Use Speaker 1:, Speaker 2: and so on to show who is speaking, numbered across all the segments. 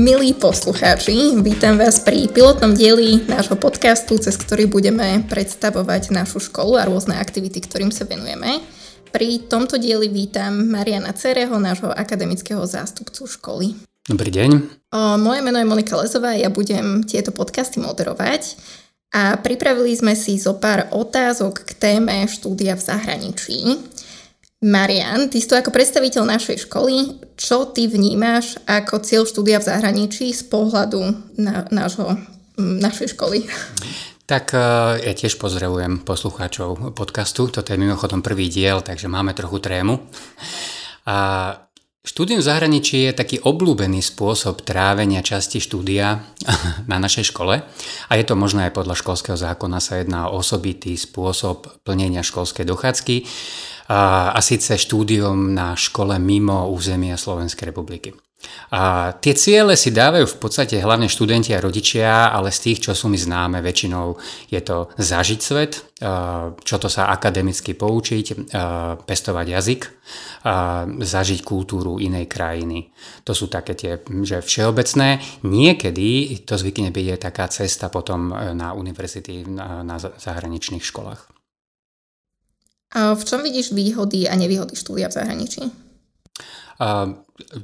Speaker 1: Milí poslucháči, vítam vás pri pilotnom dieli nášho podcastu, cez ktorý budeme predstavovať našu školu a rôzne aktivity, ktorým sa venujeme. Pri tomto dieli vítam Mariana Cereho, nášho akademického zástupcu školy.
Speaker 2: Dobrý deň.
Speaker 1: O, moje meno je Monika Lezová ja budem tieto podcasty moderovať. A pripravili sme si zo pár otázok k téme štúdia v zahraničí. Marian, ty si tu ako predstaviteľ našej školy. Čo ty vnímaš ako cieľ štúdia v zahraničí z pohľadu na, nášho, našej školy?
Speaker 2: Tak e, ja tiež pozdravujem poslucháčov podcastu. Toto je mimochodom prvý diel, takže máme trochu trému. A štúdium v zahraničí je taký obľúbený spôsob trávenia časti štúdia na našej škole. A je to možné aj podľa školského zákona sa jedná o osobitý spôsob plnenia školskej dochádzky a, a síce štúdium na škole mimo územia Slovenskej republiky. A tie ciele si dávajú v podstate hlavne študenti a rodičia, ale z tých, čo sú mi známe, väčšinou je to zažiť svet, čo to sa akademicky poučiť, pestovať jazyk, zažiť kultúru inej krajiny. To sú také tie, že všeobecné. Niekedy to zvykne byť aj taká cesta potom na univerzity, na zahraničných školách.
Speaker 1: A v čom vidíš výhody a nevýhody štúdia v zahraničí?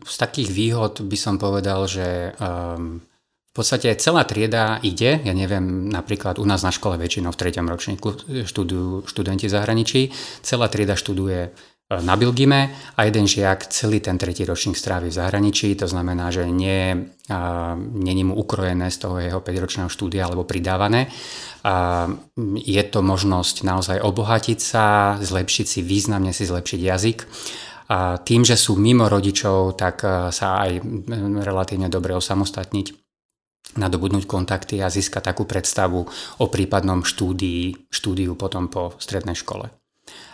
Speaker 2: Z takých výhod by som povedal, že um, v podstate celá trieda ide, ja neviem, napríklad u nás na škole väčšinou v treťom ročníku študujú študenti zahraničí, celá trieda študuje na Bilgime a jeden žiak celý ten tretí ročník strávi v zahraničí, to znamená, že nie, není mu ukrojené z toho jeho 5-ročného štúdia alebo pridávané. A je to možnosť naozaj obohatiť sa, zlepšiť si, významne si zlepšiť jazyk. A tým, že sú mimo rodičov, tak sa aj relatívne dobre osamostatniť nadobudnúť kontakty a získať takú predstavu o prípadnom štúdii, štúdiu potom po strednej škole.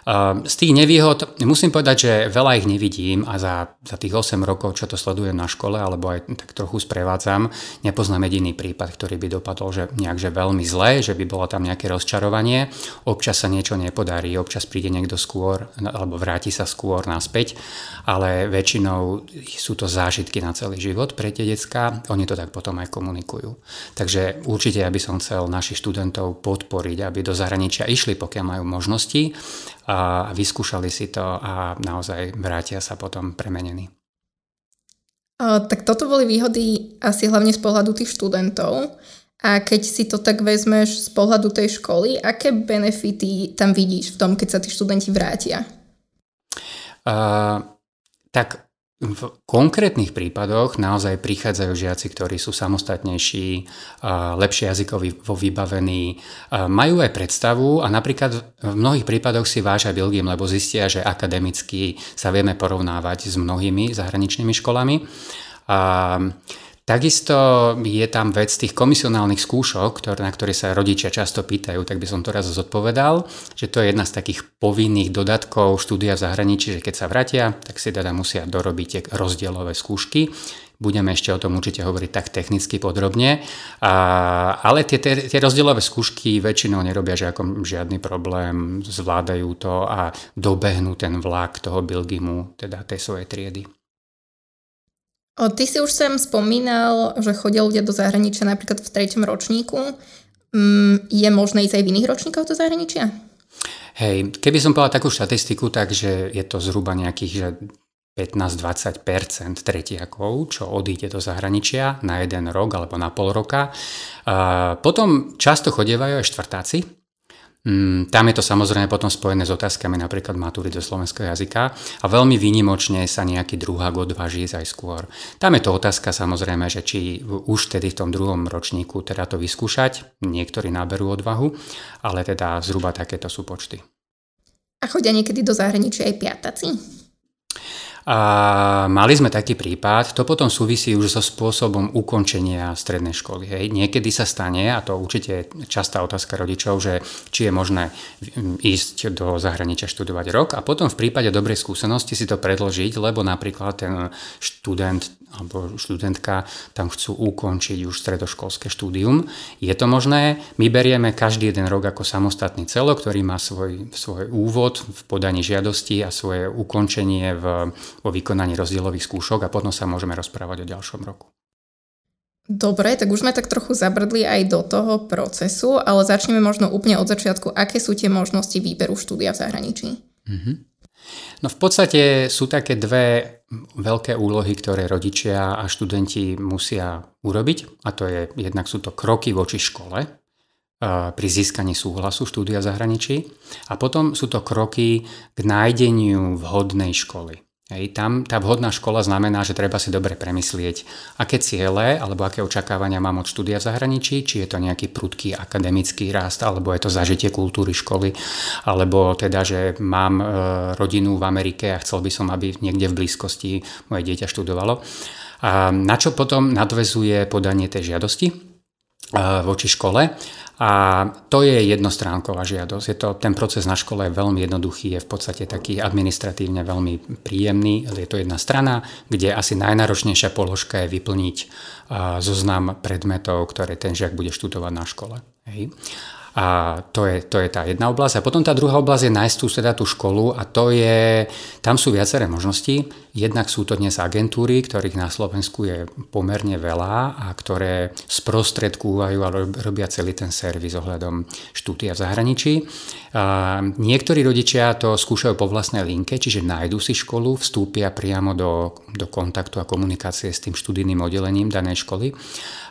Speaker 2: Ehm, z tých nevýhod musím povedať, že veľa ich nevidím a za, za tých 8 rokov, čo to sledujem na škole, alebo aj tak trochu sprevádzam, nepoznám jediný prípad, ktorý by dopadol že nejak že veľmi zle, že by bolo tam nejaké rozčarovanie. Občas sa niečo nepodarí, občas príde niekto skôr, alebo vráti sa skôr naspäť, ale väčšinou sú to zážitky na celý život pre tie decka, oni to tak potom aj komunikujú. Takže určite ja by som chcel našich študentov podporiť, aby do zahraničia išli, pokiaľ majú možnosti a vyskúšali si to a naozaj vrátia sa potom premenení.
Speaker 1: Tak toto boli výhody asi hlavne z pohľadu tých študentov. A keď si to tak vezmeš z pohľadu tej školy, aké benefity tam vidíš v tom, keď sa tí študenti vrátia?
Speaker 2: Uh, tak v konkrétnych prípadoch naozaj prichádzajú žiaci, ktorí sú samostatnejší, lepšie jazykovo vybavení, majú aj predstavu a napríklad v mnohých prípadoch si vážia Bilgim, lebo zistia, že akademicky sa vieme porovnávať s mnohými zahraničnými školami. A Takisto je tam vec tých komisionálnych skúšok, ktoré, na ktoré sa rodičia často pýtajú, tak by som to raz zodpovedal, že to je jedna z takých povinných dodatkov štúdia v zahraničí, že keď sa vratia, tak si teda musia dorobiť tie rozdielové skúšky. Budeme ešte o tom určite hovoriť tak technicky podrobne, a, ale tie, tie, tie rozdielové skúšky väčšinou nerobia žiakom žiadny problém, zvládajú to a dobehnú ten vlak toho Bilgimu, teda tej svojej triedy.
Speaker 1: Ty si už sem spomínal, že chodia ľudia do zahraničia napríklad v treťom ročníku. Mm, je možné ísť aj v iných ročníkoch do zahraničia?
Speaker 2: Hej, keby som povedal takú štatistiku, takže je to zhruba nejakých že 15-20% tretiakov, čo odíde do zahraničia na jeden rok alebo na pol roka. Potom často chodievajú aj štvrtáci, Mm, tam je to samozrejme potom spojené s otázkami napríklad matúry do slovenského jazyka a veľmi výnimočne sa nejaký druhák odváži aj skôr. Tam je to otázka samozrejme, že či už tedy v tom druhom ročníku teda to vyskúšať, niektorí naberú odvahu, ale teda zhruba takéto sú počty.
Speaker 1: A chodia niekedy do zahraničia aj piataci?
Speaker 2: A mali sme taký prípad, to potom súvisí už so spôsobom ukončenia strednej školy. Hej. Niekedy sa stane, a to určite je častá otázka rodičov, že či je možné ísť do zahraničia študovať rok a potom v prípade dobrej skúsenosti si to predložiť, lebo napríklad ten študent alebo študentka tam chcú ukončiť už stredoškolské štúdium. Je to možné? My berieme každý jeden rok ako samostatný celok, ktorý má svoj, svoj úvod v podaní žiadosti a svoje ukončenie v, vo vykonaní rozdielových skúšok a potom sa môžeme rozprávať o ďalšom roku.
Speaker 1: Dobre, tak už sme tak trochu zabrdli aj do toho procesu, ale začneme možno úplne od začiatku. Aké sú tie možnosti výberu štúdia v zahraničí? Mm-hmm.
Speaker 2: No v podstate sú také dve veľké úlohy, ktoré rodičia a študenti musia urobiť. A to je, jednak sú to kroky voči škole, pri získaní súhlasu štúdia v zahraničí a potom sú to kroky k nájdeniu vhodnej školy. Hej, tam tá vhodná škola znamená, že treba si dobre premyslieť, aké ciele alebo aké očakávania mám od štúdia v zahraničí, či je to nejaký prudký akademický rast, alebo je to zažitie kultúry školy, alebo teda, že mám e, rodinu v Amerike a chcel by som, aby niekde v blízkosti moje dieťa študovalo. A na čo potom nadvezuje podanie tej žiadosti e, voči škole a to je jednostránková žiadosť. Je to, ten proces na škole je veľmi jednoduchý, je v podstate taký administratívne veľmi príjemný. Je to jedna strana, kde asi najnáročnejšia položka je vyplniť zoznam predmetov, ktoré ten žiak bude študovať na škole. Hej. A to je, to je tá jedna oblasť. A potom tá druhá oblasť je nájsť tú, teda tú školu a to je, tam sú viaceré možnosti. Jednak sú to dnes agentúry, ktorých na Slovensku je pomerne veľa a ktoré sprostredkúvajú a robia celý ten servis ohľadom štúdia v zahraničí. A niektorí rodičia to skúšajú po vlastnej linke, čiže nájdu si školu, vstúpia priamo do, do kontaktu a komunikácie s tým študijným oddelením danej školy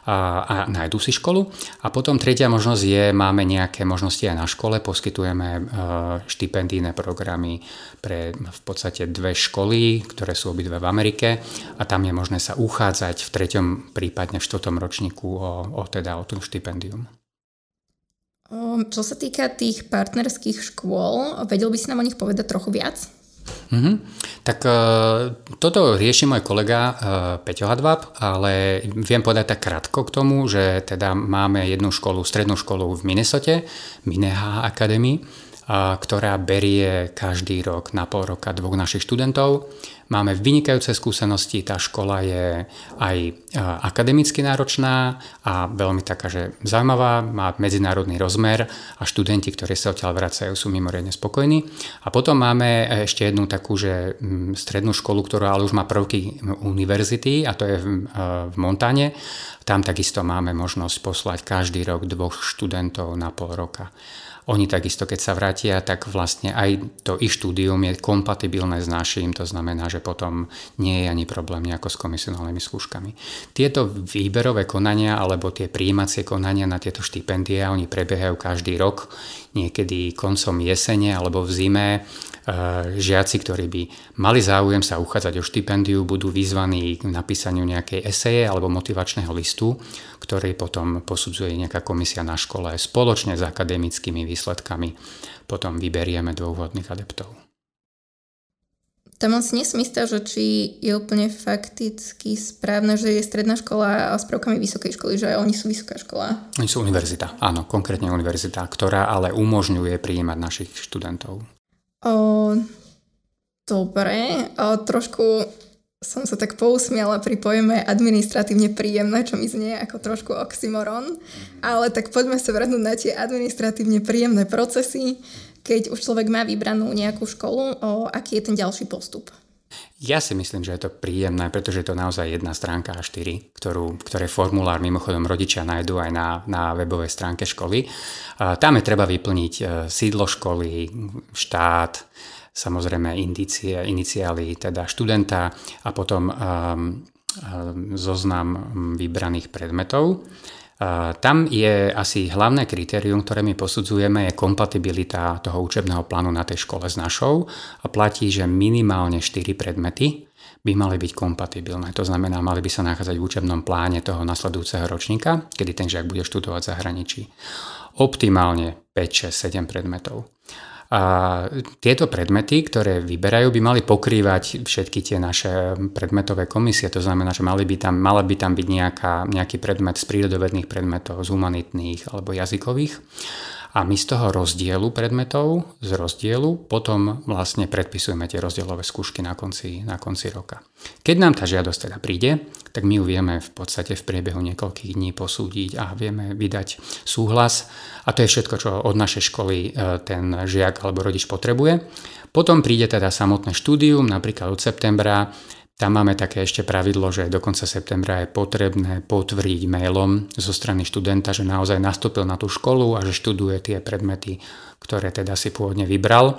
Speaker 2: a, a nájdu si školu. A potom tretia možnosť je, máme nejaké možnosti aj na škole, poskytujeme e, štipendijné programy pre v podstate dve školy, ktoré sú obidve v Amerike a tam je možné sa uchádzať v treťom, prípadne v štvrtom ročníku o, o, teda o tú štipendium.
Speaker 1: Čo sa týka tých partnerských škôl, vedel by si nám o nich povedať trochu viac?
Speaker 2: Mm-hmm. Tak uh, toto rieši môj kolega uh, Peťo Hadvab, ale viem povedať tak krátko k tomu, že teda máme jednu školu, strednú školu v Minnesote, Mineha Academy, ktorá berie každý rok na pol roka dvoch našich študentov Máme vynikajúce skúsenosti, tá škola je aj e, akademicky náročná a veľmi taká, že zaujímavá, má medzinárodný rozmer a študenti, ktorí sa odtiaľ vracajú, sú mimoriadne spokojní. A potom máme ešte jednu takú, že strednú školu, ktorá ale už má prvky univerzity a to je v, e, Montane. Tam takisto máme možnosť poslať každý rok dvoch študentov na pol roka. Oni takisto, keď sa vrátia, tak vlastne aj to ich štúdium je kompatibilné s našim, to znamená, že potom nie je ani problém nejako s komisionálnymi skúškami. Tieto výberové konania alebo tie príjímacie konania na tieto štipendia, oni prebiehajú každý rok, niekedy koncom jesene alebo v zime žiaci, ktorí by mali záujem sa uchádzať o štipendiu, budú vyzvaní k napísaniu nejakej eseje alebo motivačného listu, ktorý potom posudzuje nejaká komisia na škole spoločne s akademickými výsledkami. Potom vyberieme dvoch vhodných adeptov.
Speaker 1: Tam si nesmystá, že či je úplne fakticky správne, že je stredná škola s prvkami vysokej školy, že oni sú vysoká škola.
Speaker 2: Oni sú univerzita, áno, konkrétne univerzita, ktorá ale umožňuje prijímať našich študentov.
Speaker 1: O, dobre, o, trošku som sa tak pousmiala pri pojme administratívne príjemné, čo mi znie ako trošku oxymoron, ale tak poďme sa vrhnúť na tie administratívne príjemné procesy, keď už človek má vybranú nejakú školu, o, aký je ten ďalší postup.
Speaker 2: Ja si myslím, že je to príjemné, pretože je to naozaj jedna stránka A4, ktorú, ktoré formulár mimochodom rodičia nájdú aj na, na webovej stránke školy. Tam je treba vyplniť e, sídlo školy, štát, samozrejme indície, iniciály teda študenta a potom um, zoznam vybraných predmetov. Tam je asi hlavné kritérium, ktoré my posudzujeme, je kompatibilita toho učebného plánu na tej škole s našou a platí, že minimálne 4 predmety by mali byť kompatibilné. To znamená, mali by sa nachádzať v učebnom pláne toho nasledujúceho ročníka, kedy ten žiak bude študovať v zahraničí. Optimálne 5, 6, 7 predmetov. A tieto predmety, ktoré vyberajú, by mali pokrývať všetky tie naše predmetové komisie. To znamená, že mali by tam, mala by tam byť nejaká, nejaký predmet z prírodovedných predmetov, z humanitných alebo jazykových a my z toho rozdielu predmetov, z rozdielu, potom vlastne predpisujeme tie rozdielové skúšky na konci, na konci roka. Keď nám tá žiadosť teda príde, tak my ju vieme v podstate v priebehu niekoľkých dní posúdiť a vieme vydať súhlas a to je všetko, čo od našej školy e, ten žiak alebo rodič potrebuje. Potom príde teda samotné štúdium, napríklad od septembra, Tam máme také ešte pravidlo, že do konca septembra je potrebné potvrdiť mailom zo strany študenta, že naozaj nastúpil na tú školu a že študuje tie predmety, ktoré teda si pôvodne vybral.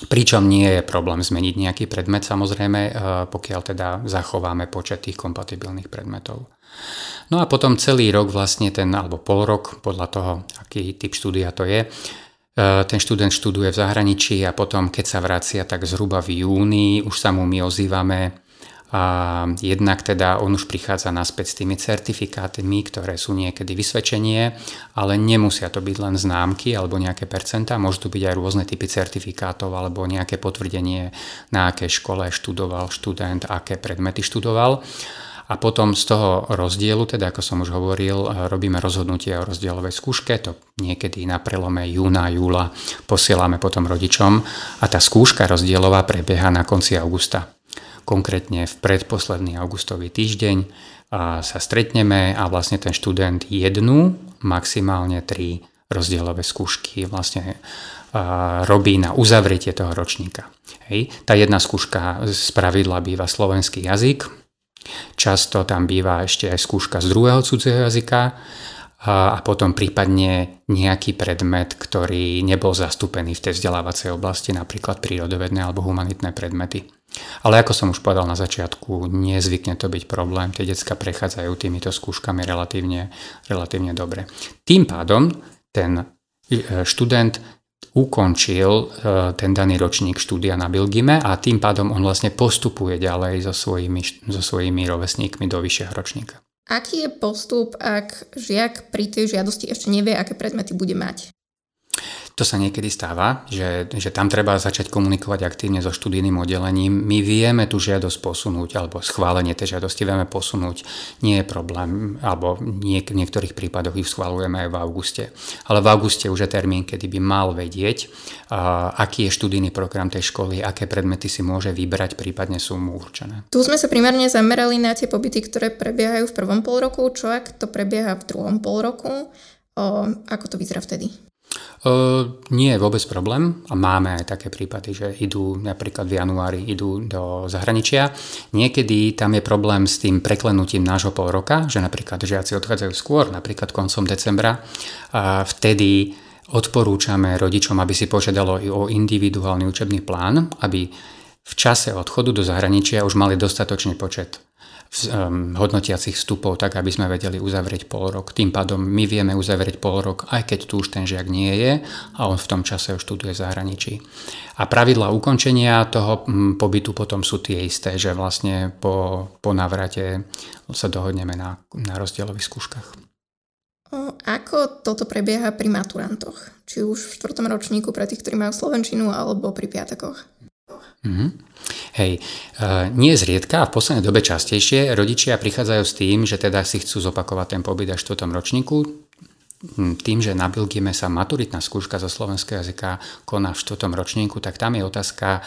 Speaker 2: Pričom nie je problém zmeniť nejaký predmet samozrejme, e, pokiaľ teda zachováme počet tých kompatibilných predmetov. No a potom celý rok vlastne ten, alebo pol rok, podľa toho, aký typ štúdia to je, E, ten študent študuje v zahraničí a potom, keď sa vracia, tak zhruba v júni už sa mu my ozývame a jednak teda on už prichádza naspäť s tými certifikátmi, ktoré sú niekedy vysvedčenie, ale nemusia to byť len známky alebo nejaké percentá, môžu to byť aj rôzne typy certifikátov alebo nejaké potvrdenie, na akej škole študoval študent, aké predmety študoval. A potom z toho rozdielu, teda ako som už hovoril, robíme rozhodnutie o rozdielovej skúške, to niekedy na prelome júna, júla posielame potom rodičom a tá skúška rozdielová prebieha na konci augusta. Konkrétne v predposledný augustový týždeň sa stretneme a vlastne ten študent jednu, maximálne tri rozdielové skúšky vlastne robí na uzavretie toho ročníka. Hej. Tá jedna skúška z pravidla býva slovenský jazyk, Často tam býva ešte aj skúška z druhého cudzieho jazyka a potom prípadne nejaký predmet, ktorý nebol zastúpený v tej vzdelávacej oblasti, napríklad prírodovedné alebo humanitné predmety. Ale ako som už povedal na začiatku, nezvykne to byť problém, tie decka prechádzajú týmito skúškami relatívne, relatívne dobre. Tým pádom ten e, študent ukončil e, ten daný ročník štúdia na Bilgime a tým pádom on vlastne postupuje ďalej so svojimi, so svojimi rovesníkmi do vyššieho ročníka.
Speaker 1: Aký je postup, ak žiak pri tej žiadosti ešte nevie, aké predmety bude mať?
Speaker 2: To sa niekedy stáva, že, že tam treba začať komunikovať aktívne so študijným oddelením. My vieme tú žiadosť posunúť, alebo schválenie tej žiadosti vieme posunúť. Nie je problém, alebo nie, v niektorých prípadoch ich schválujeme aj v auguste. Ale v auguste už je termín, kedy by mal vedieť, uh, aký je študijný program tej školy, aké predmety si môže vybrať, prípadne sú mu určené.
Speaker 1: Tu sme sa primárne zamerali na tie pobyty, ktoré prebiehajú v prvom pol roku. Čo ak to prebieha v druhom pol roku? O, ako to vyzerá vtedy?
Speaker 2: Uh, nie je vôbec problém a máme aj také prípady, že idú napríklad v januári idú do zahraničia. Niekedy tam je problém s tým preklenutím nášho pol roka, že napríklad žiaci odchádzajú skôr, napríklad koncom decembra a vtedy odporúčame rodičom, aby si požiadalo o individuálny učebný plán, aby v čase odchodu do zahraničia už mali dostatočný počet hodnotiacich vstupov, tak aby sme vedeli uzavrieť pol rok. Tým pádom my vieme uzavrieť pol rok, aj keď tu už ten žiak nie je a on v tom čase už študuje v zahraničí. A pravidla ukončenia toho mm, pobytu potom sú tie isté, že vlastne po, po navrate sa dohodneme na, na rozdielových skúškach.
Speaker 1: Ako toto prebieha pri maturantoch? Či už v štvrtom ročníku pre tých, ktorí majú slovenčinu, alebo pri piatakoch?
Speaker 2: Mm-hmm. Hej, uh, nie zriedka a v poslednej dobe častejšie rodičia prichádzajú s tým, že teda si chcú zopakovať ten pobyt až v tom ročníku, tým, že na Bilgime sa maturitná skúška zo slovenského jazyka koná v štvrtom ročníku, tak tam je otázka,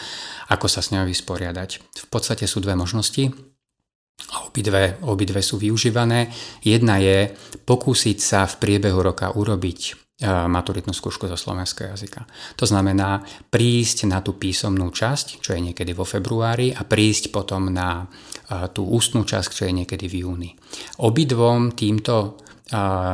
Speaker 2: ako sa s ňou vysporiadať. V podstate sú dve možnosti a obidve, obidve sú využívané. Jedna je pokúsiť sa v priebehu roka urobiť maturitnú skúšku zo slovenského jazyka. To znamená prísť na tú písomnú časť, čo je niekedy vo februári a prísť potom na tú ústnú časť, čo je niekedy v júni. Obidvom týmto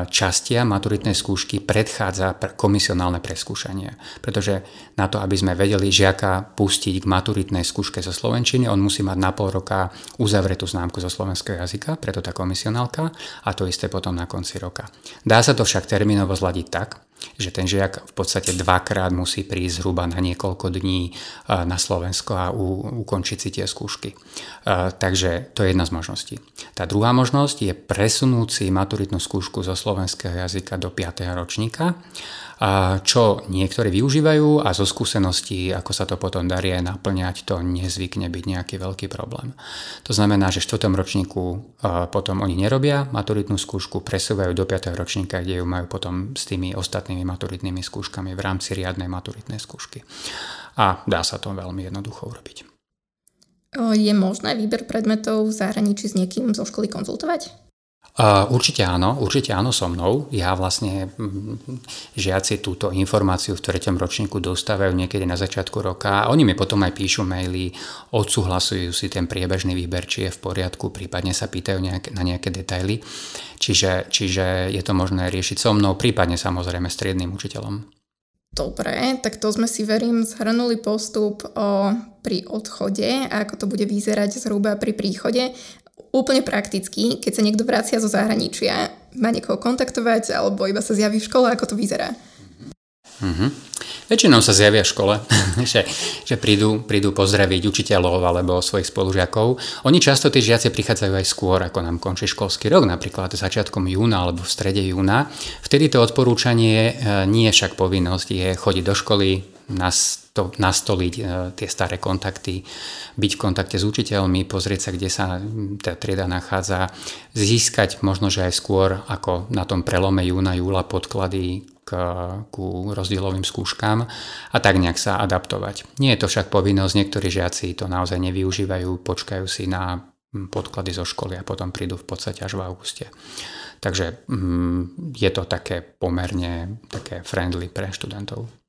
Speaker 2: častia maturitnej skúšky predchádza komisionálne preskúšanie. Pretože na to, aby sme vedeli žiaka pustiť k maturitnej skúške zo Slovenčiny, on musí mať na pol roka uzavretú známku zo slovenského jazyka, preto tá komisionálka a to isté potom na konci roka. Dá sa to však termínovo zladiť tak, že ten žiak v podstate dvakrát musí prísť zhruba na niekoľko dní na Slovensko a u, ukončiť si tie skúšky. Takže to je jedna z možností. Tá druhá možnosť je presunúť si maturitnú skúšku zo slovenského jazyka do 5. ročníka čo niektorí využívajú a zo skúseností, ako sa to potom darí naplňať, to nezvykne byť nejaký veľký problém. To znamená, že v 4. ročníku potom oni nerobia maturitnú skúšku, presúvajú do 5. ročníka, kde ju majú potom s tými ostatnými maturitnými skúškami v rámci riadnej maturitnej skúšky. A dá sa to veľmi jednoducho urobiť.
Speaker 1: Je možné výber predmetov v zahraničí s niekým zo školy konzultovať?
Speaker 2: Určite áno, určite áno so mnou. Ja vlastne mm, žiaci túto informáciu v treťom ročníku dostávajú niekedy na začiatku roka a oni mi potom aj píšu maily, odsúhlasujú si ten priebežný výber, či je v poriadku, prípadne sa pýtajú nejak, na nejaké detaily. Čiže, čiže je to možné riešiť so mnou, prípadne samozrejme s triedným učiteľom.
Speaker 1: Dobre, tak to sme si verím zhrnuli postup o, pri odchode a ako to bude vyzerať zhruba pri príchode úplne prakticky, keď sa niekto vracia zo zahraničia, má niekoho kontaktovať alebo iba sa zjaví v škole, ako to vyzerá?
Speaker 2: Mm-hmm. Väčšinou sa zjavia v škole, že, že prídu, prídu pozdraviť učiteľov alebo svojich spolužiakov. Oni často tí žiaci prichádzajú aj skôr, ako nám končí školský rok, napríklad začiatkom júna alebo v strede júna. Vtedy to odporúčanie e, nie je však povinnosť, je chodiť do školy, nasto, nastoliť e, tie staré kontakty, byť v kontakte s učiteľmi, pozrieť sa, kde sa tá trieda nachádza, získať možno, že aj skôr ako na tom prelome júna, júla podklady k, ku rozdielovým skúškám a tak nejak sa adaptovať. Nie je to však povinnosť, niektorí žiaci to naozaj nevyužívajú, počkajú si na podklady zo školy a potom prídu v podstate až v auguste. Takže je to také pomerne také friendly pre študentov.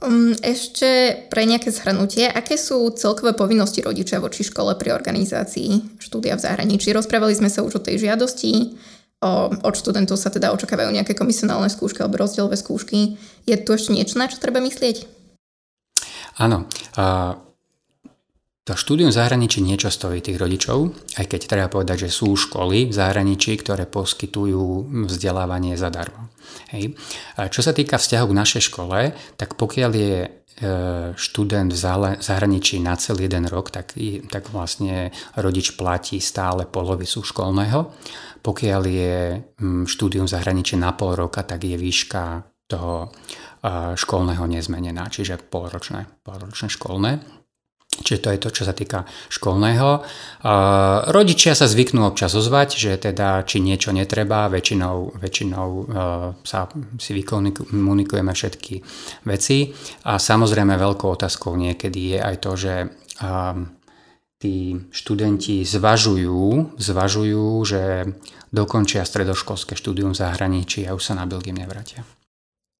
Speaker 1: Um, ešte pre nejaké zhrnutie, aké sú celkové povinnosti rodičia voči škole pri organizácii štúdia v zahraničí? Rozprávali sme sa už o tej žiadosti, o, od študentov sa teda očakávajú nejaké komisionálne skúšky alebo rozdielové skúšky. Je tu ešte niečo, na čo treba myslieť?
Speaker 2: Áno. Uh, to štúdium v zahraničí niečo stojí tých rodičov, aj keď treba povedať, že sú školy v zahraničí, ktoré poskytujú vzdelávanie zadarmo. Hej. Čo sa týka vzťahu k našej škole, tak pokiaľ je e, študent v zahraničí na celý jeden rok, tak, tak vlastne rodič platí stále polovicu školného. Pokiaľ je štúdium v zahraničí na pol roka, tak je výška toho e, školného nezmenená, čiže polročné, polročné školné. Čiže to je to, čo sa týka školného. Rodičia sa zvyknú občas ozvať, že teda či niečo netreba, väčšinou, väčšinou sa si vykomunikujeme všetky veci. A samozrejme veľkou otázkou niekedy je aj to, že tí študenti zvažujú, zvažujú, že dokončia stredoškolské štúdium v zahraničí a už sa na Belgiem nevrátia.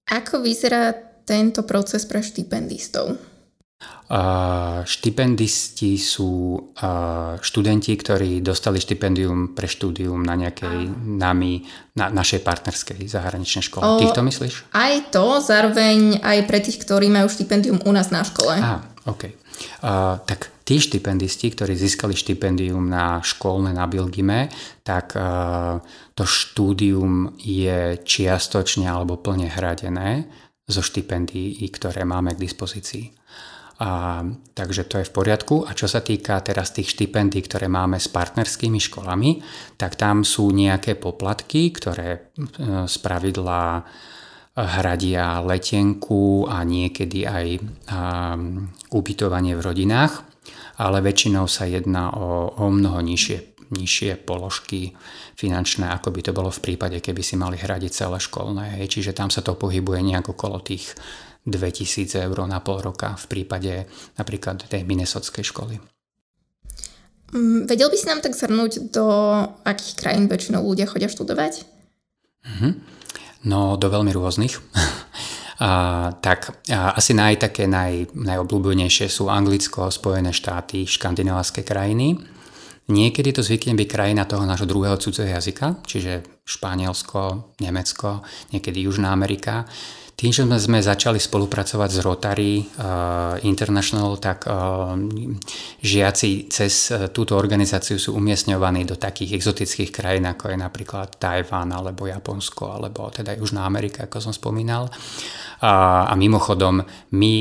Speaker 1: Ako vyzerá tento proces pre štipendistov?
Speaker 2: Štipendisti sú študenti, ktorí dostali štipendium pre štúdium na nejakej nami, na našej partnerskej zahraničnej škole. O, Týchto myslíš?
Speaker 1: Aj to, zároveň aj pre tých, ktorí majú štipendium u nás na škole.
Speaker 2: Á, OK. Uh, tak tí štipendisti, ktorí získali štipendium na školné na Bilgime, tak uh, to štúdium je čiastočne alebo plne hradené zo štipendií, ktoré máme k dispozícii. A, takže to je v poriadku. A čo sa týka teraz tých štipendí, ktoré máme s partnerskými školami, tak tam sú nejaké poplatky, ktoré e, z pravidla hradia letenku a niekedy aj a, ubytovanie v rodinách, ale väčšinou sa jedná o, o mnoho nižšie, nižšie položky finančné, ako by to bolo v prípade, keby si mali hradiť celé školné. Čiže tam sa to pohybuje nejak okolo tých 2000 eur na pol roka v prípade napríklad tej Minnesotskej školy.
Speaker 1: Mm, vedel by si nám tak zhrnúť, do akých krajín väčšinou ľudia chodia študovať?
Speaker 2: Mm-hmm. No, do veľmi rôznych. a, tak a, asi naj, také naj, najobľúbenejšie sú Anglicko, Spojené štáty, škandinávské krajiny. Niekedy to zvykne byť krajina toho nášho druhého cudzieho jazyka, čiže Španielsko, Nemecko, niekedy Južná Amerika. Tým, že sme začali spolupracovať s Rotary uh, International, tak uh, žiaci cez uh, túto organizáciu sú umiestňovaní do takých exotických krajín, ako je napríklad Tajván, alebo Japonsko, alebo teda Južná Amerika, ako som spomínal. A, a mimochodom, my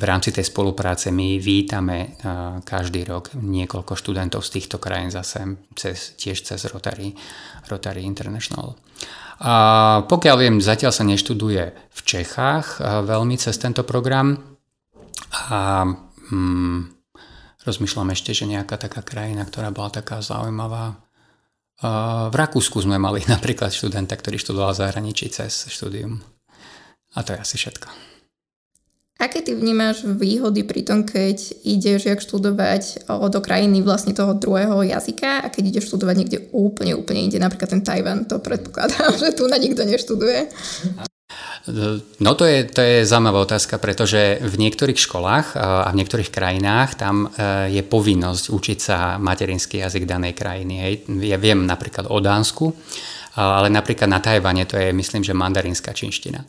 Speaker 2: v rámci tej spolupráce my vítame každý rok niekoľko študentov z týchto krajín zase cez, tiež cez Rotary, Rotary International. A pokiaľ viem, zatiaľ sa neštuduje v Čechách veľmi cez tento program. A hmm, rozmýšľam ešte, že nejaká taká krajina, ktorá bola taká zaujímavá. V Rakúsku sme mali napríklad študenta, ktorý študoval zahraničí cez štúdium. A to je asi všetko.
Speaker 1: Aké ty vnímaš výhody pri tom, keď ideš jak študovať do krajiny vlastne toho druhého jazyka a keď ideš študovať niekde úplne, úplne inde, napríklad ten Tajvan, to predpokladám, že tu na nikto neštuduje.
Speaker 2: No to je, to je zaujímavá otázka, pretože v niektorých školách a v niektorých krajinách tam e, je povinnosť učiť sa materinský jazyk danej krajiny. Ja viem napríklad o Dánsku, ale napríklad na Tajvane to je, myslím, že mandarínska čínština.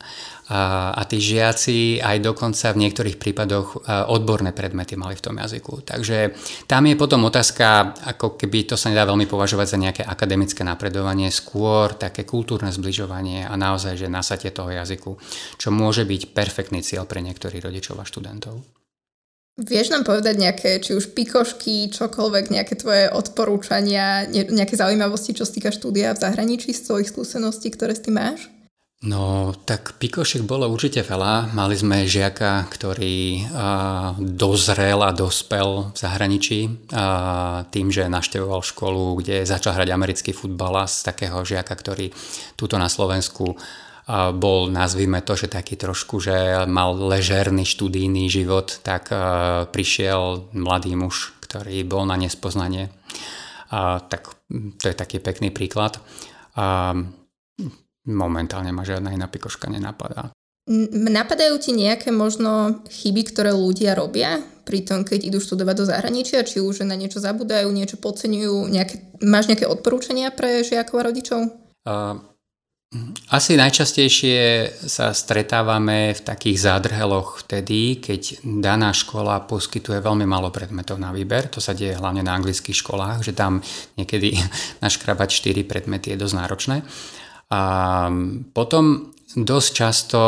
Speaker 2: A, tí žiaci aj dokonca v niektorých prípadoch odborné predmety mali v tom jazyku. Takže tam je potom otázka, ako keby to sa nedá veľmi považovať za nejaké akademické napredovanie, skôr také kultúrne zbližovanie a naozaj, že nasatie toho jazyku, čo môže byť perfektný cieľ pre niektorých rodičov a študentov.
Speaker 1: Vieš nám povedať nejaké, či už pikošky, čokoľvek, nejaké tvoje odporúčania, nejaké zaujímavosti, čo sa týka štúdia v zahraničí z tvojich skúseností, ktoré s tým máš?
Speaker 2: No, tak pikošiek bolo určite veľa. Mali sme žiaka, ktorý a, dozrel a dospel v zahraničí a, tým, že naštevoval školu, kde začal hrať americký futbal a z takého žiaka, ktorý túto na Slovensku bol, nazvime to, že taký trošku, že mal ležerný študijný život, tak prišiel mladý muž, ktorý bol na nespoznanie. Tak to je taký pekný príklad. Momentálne ma žiadna iná pikoška nenapadá.
Speaker 1: Napadajú ti nejaké možno chyby, ktoré ľudia robia pri tom, keď idú študovať do zahraničia, či už na niečo zabudajú, niečo podceňujú, nejaké, máš nejaké odporúčania pre žiakov a rodičov? Uh,
Speaker 2: asi najčastejšie sa stretávame v takých zádrheloch vtedy, keď daná škola poskytuje veľmi málo predmetov na výber. To sa deje hlavne na anglických školách, že tam niekedy naškrabať 4 predmety je dosť náročné. A potom dosť často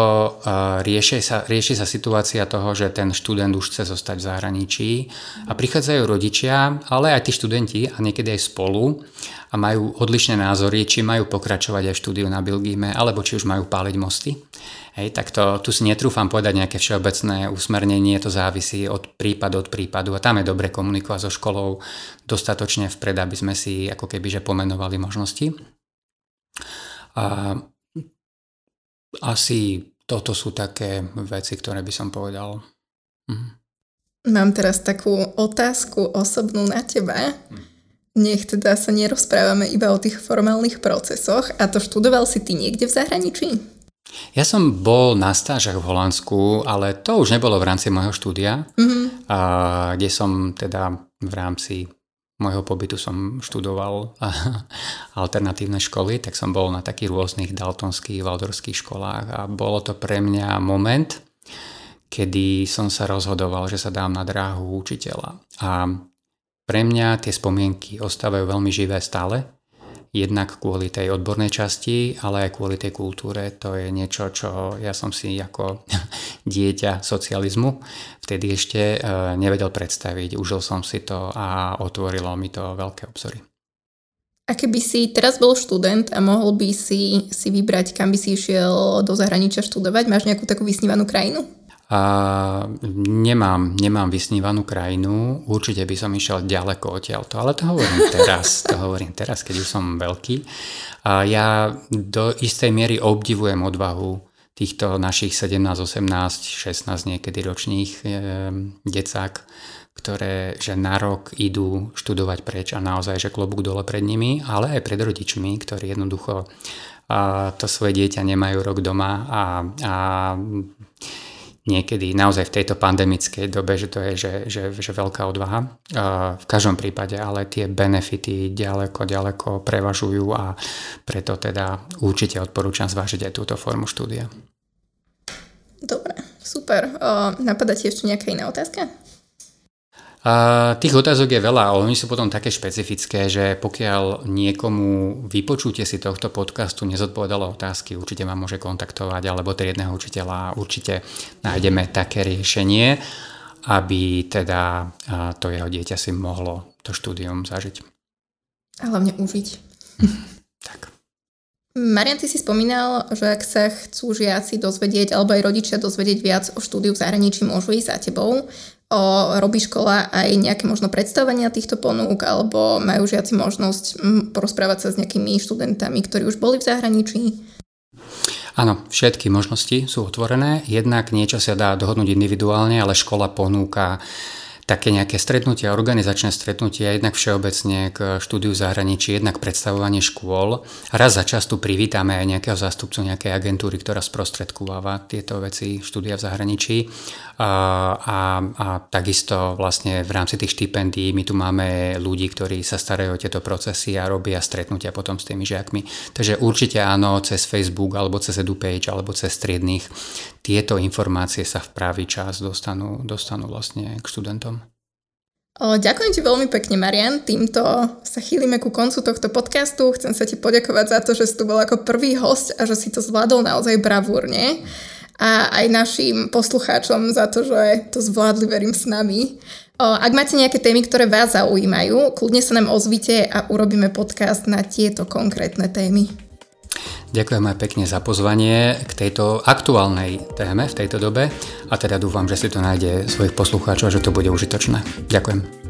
Speaker 2: rieši sa, rieši sa situácia toho, že ten študent už chce zostať v zahraničí a prichádzajú rodičia, ale aj tí študenti a niekedy aj spolu a majú odlišné názory, či majú pokračovať aj štúdiu na Bilgíme, alebo či už majú páliť mosty. Hej, tak to, tu si netrúfam povedať nejaké všeobecné usmernenie, to závisí od prípadu od prípadu a tam je dobre komunikovať so školou dostatočne vpred, aby sme si ako keby že pomenovali možnosti. A asi toto sú také veci, ktoré by som povedal.
Speaker 1: Mhm. Mám teraz takú otázku osobnú na teba. Mhm nech teda sa nerozprávame iba o tých formálnych procesoch. A to študoval si ty niekde v zahraničí?
Speaker 2: Ja som bol na stážach v Holandsku, ale to už nebolo v rámci môjho štúdia, mm-hmm. a, kde som teda v rámci môjho pobytu som študoval alternatívne školy, tak som bol na takých rôznych daltonských, valdorských školách a bolo to pre mňa moment, kedy som sa rozhodoval, že sa dám na dráhu učiteľa. A pre mňa tie spomienky ostávajú veľmi živé stále, jednak kvôli tej odbornej časti, ale aj kvôli tej kultúre. To je niečo, čo ja som si ako dieťa socializmu vtedy ešte e, nevedel predstaviť. Užil som si to a otvorilo mi to veľké obzory.
Speaker 1: A keby si teraz bol študent a mohol by si, si vybrať, kam by si išiel do zahraničia študovať, máš nejakú takú vysnívanú krajinu?
Speaker 2: A nemám, nemám vysnívanú krajinu, určite by som išiel ďaleko odtiaľto, ale to hovorím teraz, to hovorím teraz, keď už som veľký. A ja do istej miery obdivujem odvahu týchto našich 17, 18, 16 niekedy ročných e, decák, ktoré že na rok idú študovať preč a naozaj, že klobúk dole pred nimi, ale aj pred rodičmi, ktorí jednoducho a to svoje dieťa nemajú rok doma a, a niekedy naozaj v tejto pandemickej dobe, že to je že, že, že veľká odvaha. V každom prípade ale tie benefity ďaleko, ďaleko prevažujú a preto teda určite odporúčam zvážiť aj túto formu štúdia.
Speaker 1: Dobre, super. napadá ti ešte nejaká iná otázka?
Speaker 2: A tých otázok je veľa, ale oni sú potom také špecifické, že pokiaľ niekomu vypočutie si tohto podcastu nezodpovedalo otázky, určite ma môže kontaktovať alebo triedného učiteľa, určite nájdeme také riešenie, aby teda to jeho dieťa si mohlo to štúdium zažiť.
Speaker 1: A hlavne užiť.
Speaker 2: tak.
Speaker 1: Marian, ty si spomínal, že ak sa chcú žiaci dozvedieť, alebo aj rodičia dozvedieť viac o štúdiu v zahraničí, môžu ísť za tebou o, robí škola aj nejaké možno predstavenia týchto ponúk alebo majú žiaci možnosť porozprávať sa s nejakými študentami, ktorí už boli v zahraničí?
Speaker 2: Áno, všetky možnosti sú otvorené. Jednak niečo sa dá dohodnúť individuálne, ale škola ponúka také nejaké stretnutia, organizačné stretnutia, jednak všeobecne k štúdiu zahraničí, jednak predstavovanie škôl. Raz za čas tu privítame aj nejakého zástupcu nejakej agentúry, ktorá sprostredkováva tieto veci štúdia v zahraničí. A, a, takisto vlastne v rámci tých štipendií my tu máme ľudí, ktorí sa starajú o tieto procesy a robia stretnutia potom s tými žiakmi. Takže určite áno, cez Facebook alebo cez EduPage alebo cez striedných tieto informácie sa v pravý čas dostanú, dostanú vlastne k študentom.
Speaker 1: Ďakujem ti veľmi pekne, Marian. Týmto sa chýlime ku koncu tohto podcastu. Chcem sa ti poďakovať za to, že si tu bol ako prvý host a že si to zvládol naozaj bravúrne. A aj našim poslucháčom za to, že to zvládli, verím, s nami. Ak máte nejaké témy, ktoré vás zaujímajú, kľudne sa nám ozvite a urobíme podcast na tieto konkrétne témy.
Speaker 2: Ďakujem aj pekne za pozvanie k tejto aktuálnej téme v tejto dobe a teda dúfam, že si to nájde svojich poslucháčov a že to bude užitočné. Ďakujem.